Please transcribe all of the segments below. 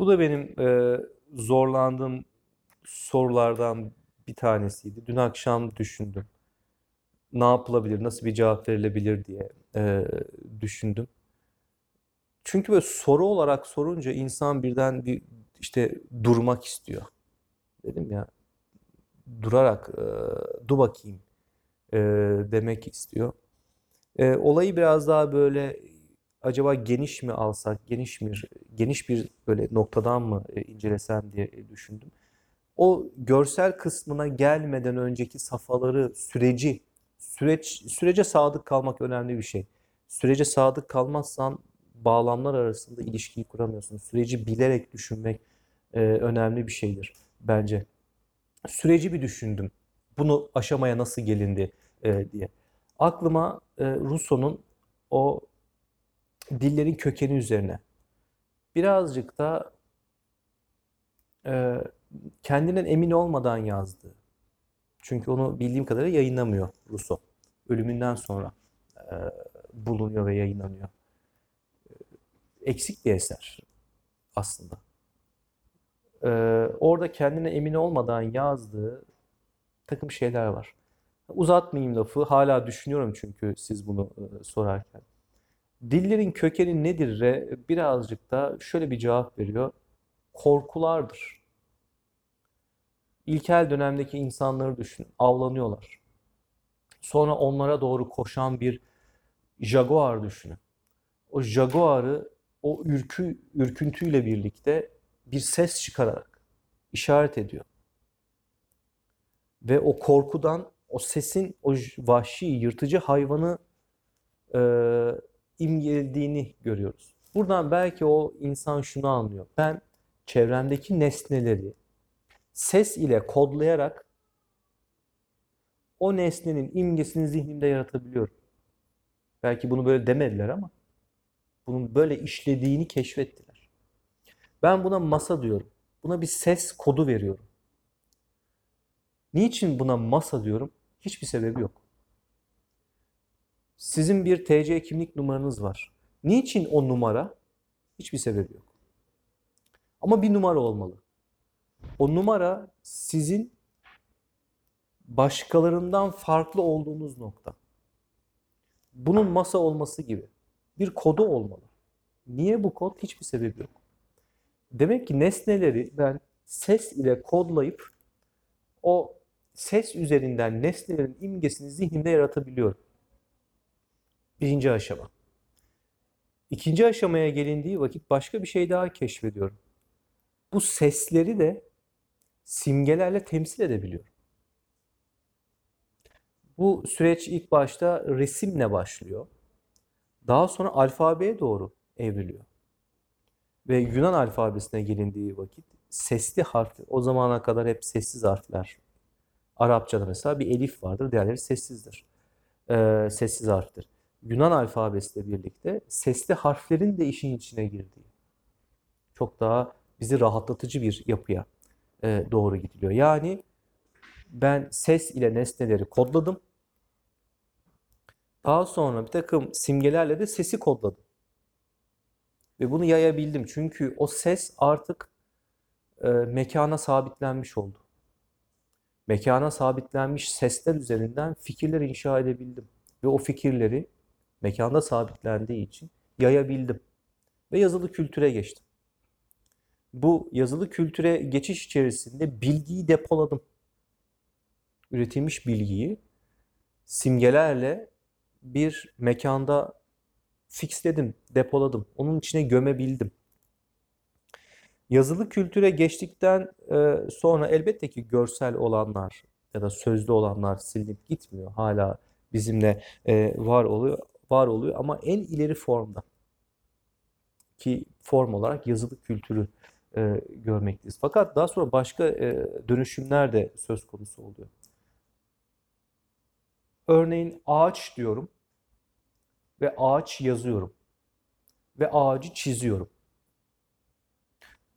Bu da benim e, zorlandığım sorulardan bir tanesiydi. Dün akşam düşündüm. Ne yapılabilir, nasıl bir cevap verilebilir diye e, düşündüm. Çünkü böyle soru olarak sorunca insan birden bir işte durmak istiyor. Dedim ya durarak e, dur bakayım e, demek istiyor. E, olayı biraz daha böyle acaba geniş mi alsak, geniş bir geniş bir böyle noktadan mı e, incelesem diye e, düşündüm. O görsel kısmına gelmeden önceki safhaları, süreci, süreç sürece sadık kalmak önemli bir şey. Sürece sadık kalmazsan bağlamlar arasında ilişkiyi kuramıyorsun. Süreci bilerek düşünmek e, önemli bir şeydir bence. Süreci bir düşündüm. Bunu aşamaya nasıl gelindi e, diye. Aklıma e, Rousseau'nun o dillerin kökeni üzerine birazcık da e, kendinden emin olmadan yazdığı. Çünkü onu bildiğim kadarıyla yayınlamıyor Rousseau. Ölümünden sonra e, bulunuyor ve yayınlanıyor. Eksik bir eser aslında. E, orada kendine emin olmadan yazdığı takım şeyler var. Uzatmayayım lafı. Hala düşünüyorum çünkü siz bunu e, sorarken. Dillerin kökeni nedir? Birazcık da şöyle bir cevap veriyor. Korkulardır. İlkel dönemdeki insanları düşünün. Avlanıyorlar. Sonra onlara doğru koşan bir jaguar düşünün. O jaguarı o ürkü, ürküntüyle birlikte bir ses çıkararak işaret ediyor. Ve o korkudan o sesin o vahşi, yırtıcı hayvanı e, imgelediğini görüyoruz. Buradan belki o insan şunu anlıyor. Ben çevremdeki nesneleri ses ile kodlayarak o nesnenin imgesini zihnimde yaratabiliyorum. Belki bunu böyle demediler ama bunun böyle işlediğini keşfettiler. Ben buna masa diyorum. Buna bir ses kodu veriyorum. Niçin buna masa diyorum? Hiçbir sebebi yok. Sizin bir TC kimlik numaranız var. Niçin o numara? Hiçbir sebebi yok. Ama bir numara olmalı. O numara sizin başkalarından farklı olduğunuz nokta. Bunun masa olması gibi. Bir kodu olmalı. Niye bu kod? Hiçbir sebebi yok. Demek ki nesneleri ben ses ile kodlayıp o ses üzerinden nesnelerin imgesini zihnimde yaratabiliyorum. Birinci aşama. İkinci aşamaya gelindiği vakit başka bir şey daha keşfediyorum. Bu sesleri de simgelerle temsil edebiliyorum. Bu süreç ilk başta resimle başlıyor. Daha sonra alfabeye doğru evriliyor. Ve Yunan alfabesine gelindiği vakit sesli harf, o zamana kadar hep sessiz harfler. Arapçada mesela bir elif vardır, diğerleri sessizdir. Ee, sessiz harftir. Yunan alfabesiyle birlikte sesli harflerin de işin içine girdiği çok daha bizi rahatlatıcı bir yapıya e, doğru gidiliyor. Yani ben ses ile nesneleri kodladım. Daha sonra bir takım simgelerle de sesi kodladım. Ve bunu yayabildim. Çünkü o ses artık e, mekana sabitlenmiş oldu. Mekana sabitlenmiş sesler üzerinden fikirler inşa edebildim. Ve o fikirleri mekanda sabitlendiği için yayabildim. Ve yazılı kültüre geçtim. Bu yazılı kültüre geçiş içerisinde bilgiyi depoladım. Üretilmiş bilgiyi simgelerle bir mekanda fixledim, depoladım. Onun içine gömebildim. Yazılı kültüre geçtikten e, sonra elbette ki görsel olanlar ya da sözlü olanlar silinip gitmiyor. Hala bizimle e, var oluyor var oluyor ama en ileri formda ki form olarak yazılı kültürü e, görmekteyiz. Fakat daha sonra başka e, dönüşümler de söz konusu oluyor. Örneğin ağaç diyorum ve ağaç yazıyorum ve ağacı çiziyorum.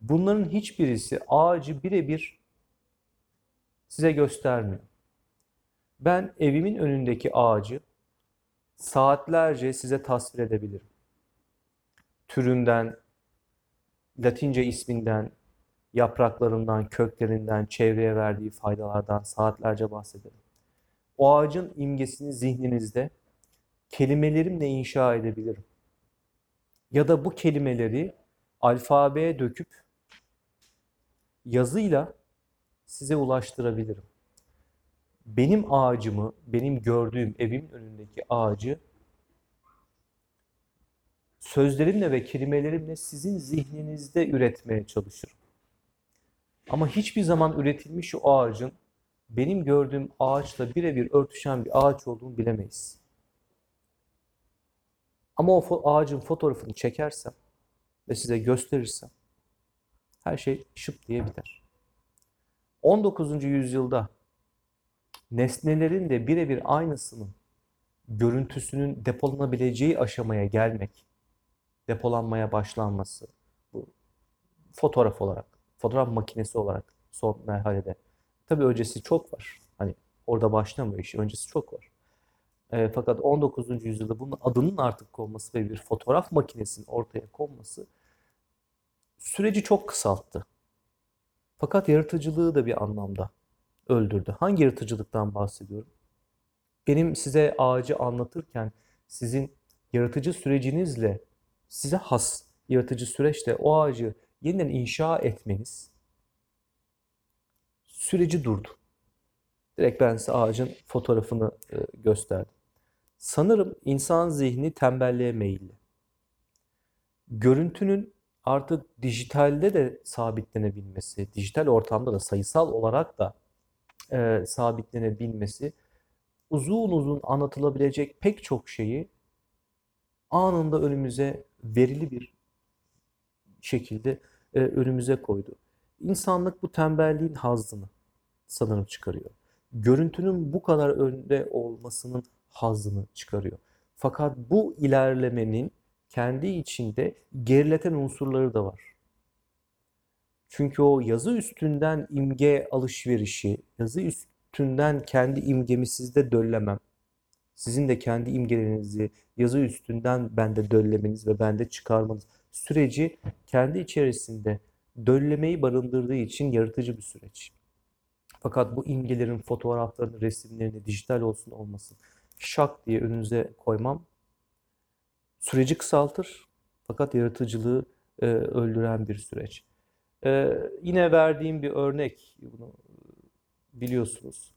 Bunların hiçbirisi ağacı birebir size göstermiyor. Ben evimin önündeki ağacı saatlerce size tasvir edebilirim. Türünden, Latince isminden, yapraklarından, köklerinden, çevreye verdiği faydalardan saatlerce bahsederim. O ağacın imgesini zihninizde kelimelerimle inşa edebilirim. Ya da bu kelimeleri alfabeye döküp yazıyla size ulaştırabilirim. Benim ağacımı, benim gördüğüm evimin önündeki ağacı sözlerimle ve kelimelerimle sizin zihninizde üretmeye çalışırım. Ama hiçbir zaman üretilmiş o ağacın benim gördüğüm ağaçla birebir örtüşen bir ağaç olduğunu bilemeyiz. Ama o ağacın fotoğrafını çekersem ve size gösterirsem her şey şıp diye biter. 19. yüzyılda nesnelerin de birebir aynısının görüntüsünün depolanabileceği aşamaya gelmek, depolanmaya başlanması, bu fotoğraf olarak, fotoğraf makinesi olarak son merhalede. Tabii öncesi çok var. Hani orada başlamıyor iş, öncesi çok var. E, fakat 19. yüzyılda bunun adının artık konması ve bir fotoğraf makinesinin ortaya konması süreci çok kısalttı. Fakat yaratıcılığı da bir anlamda öldürdü. Hangi yaratıcılıktan bahsediyorum? Benim size ağacı anlatırken sizin yaratıcı sürecinizle size has yaratıcı süreçte o ağacı yeniden inşa etmeniz süreci durdu. Direkt ben size ağacın fotoğrafını e, gösterdim. Sanırım insan zihni tembelliğe meyilli. Görüntünün artık dijitalde de sabitlenebilmesi, dijital ortamda da sayısal olarak da e, sabitlenebilmesi, uzun uzun anlatılabilecek pek çok şeyi anında önümüze verili bir şekilde e, önümüze koydu. İnsanlık bu tembelliğin hazdını sanırım çıkarıyor. Görüntünün bu kadar önde olmasının hazzını çıkarıyor. Fakat bu ilerlemenin kendi içinde gerileten unsurları da var. Çünkü o yazı üstünden imge alışverişi, yazı üstünden kendi imgemi sizde döllemem, sizin de kendi imgelerinizi yazı üstünden bende döllemeniz ve bende çıkarmanız süreci kendi içerisinde döllemeyi barındırdığı için yaratıcı bir süreç. Fakat bu imgelerin fotoğraflarını, resimlerini dijital olsun olmasın şak diye önünüze koymam süreci kısaltır fakat yaratıcılığı e, öldüren bir süreç. E, yine verdiğim bir örnek, bunu biliyorsunuz.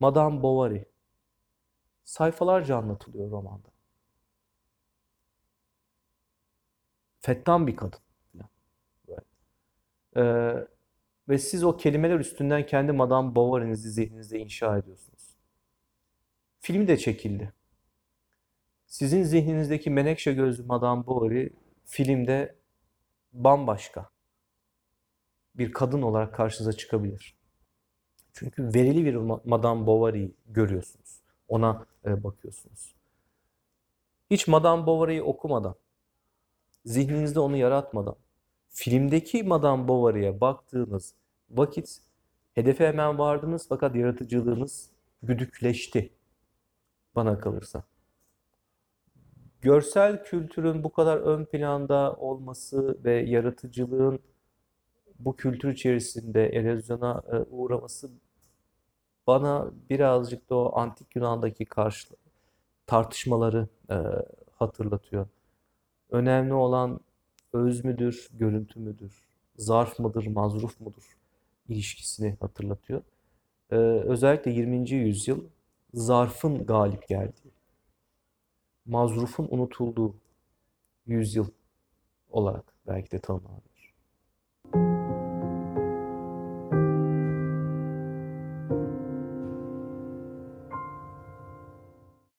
Madame Bovary. Sayfalarca anlatılıyor romanda. Fettan bir kadın. Ee, ve siz o kelimeler üstünden kendi Madame Bovary'nizi zihninizde inşa ediyorsunuz. Film de çekildi. Sizin zihninizdeki menekşe gözlü Madame Bovary filmde bambaşka bir kadın olarak karşınıza çıkabilir. Çünkü verili bir Madame Bovary görüyorsunuz. Ona e, bakıyorsunuz. Hiç Madame Bovary'yi okumadan, zihninizde onu yaratmadan, filmdeki Madame Bovary'e baktığınız vakit hedefe hemen vardınız fakat yaratıcılığınız güdükleşti bana kalırsa. Görsel kültürün bu kadar ön planda olması ve yaratıcılığın bu kültür içerisinde erozyona e, uğraması bana birazcık da o antik Yunan'daki karşı tartışmaları e, hatırlatıyor. Önemli olan öz müdür, görüntü müdür, zarf mıdır, mazruf mudur ilişkisini hatırlatıyor. E, özellikle 20. yüzyıl zarfın galip geldiği, mazrufun unutulduğu yüzyıl olarak belki de tanımlanabilir.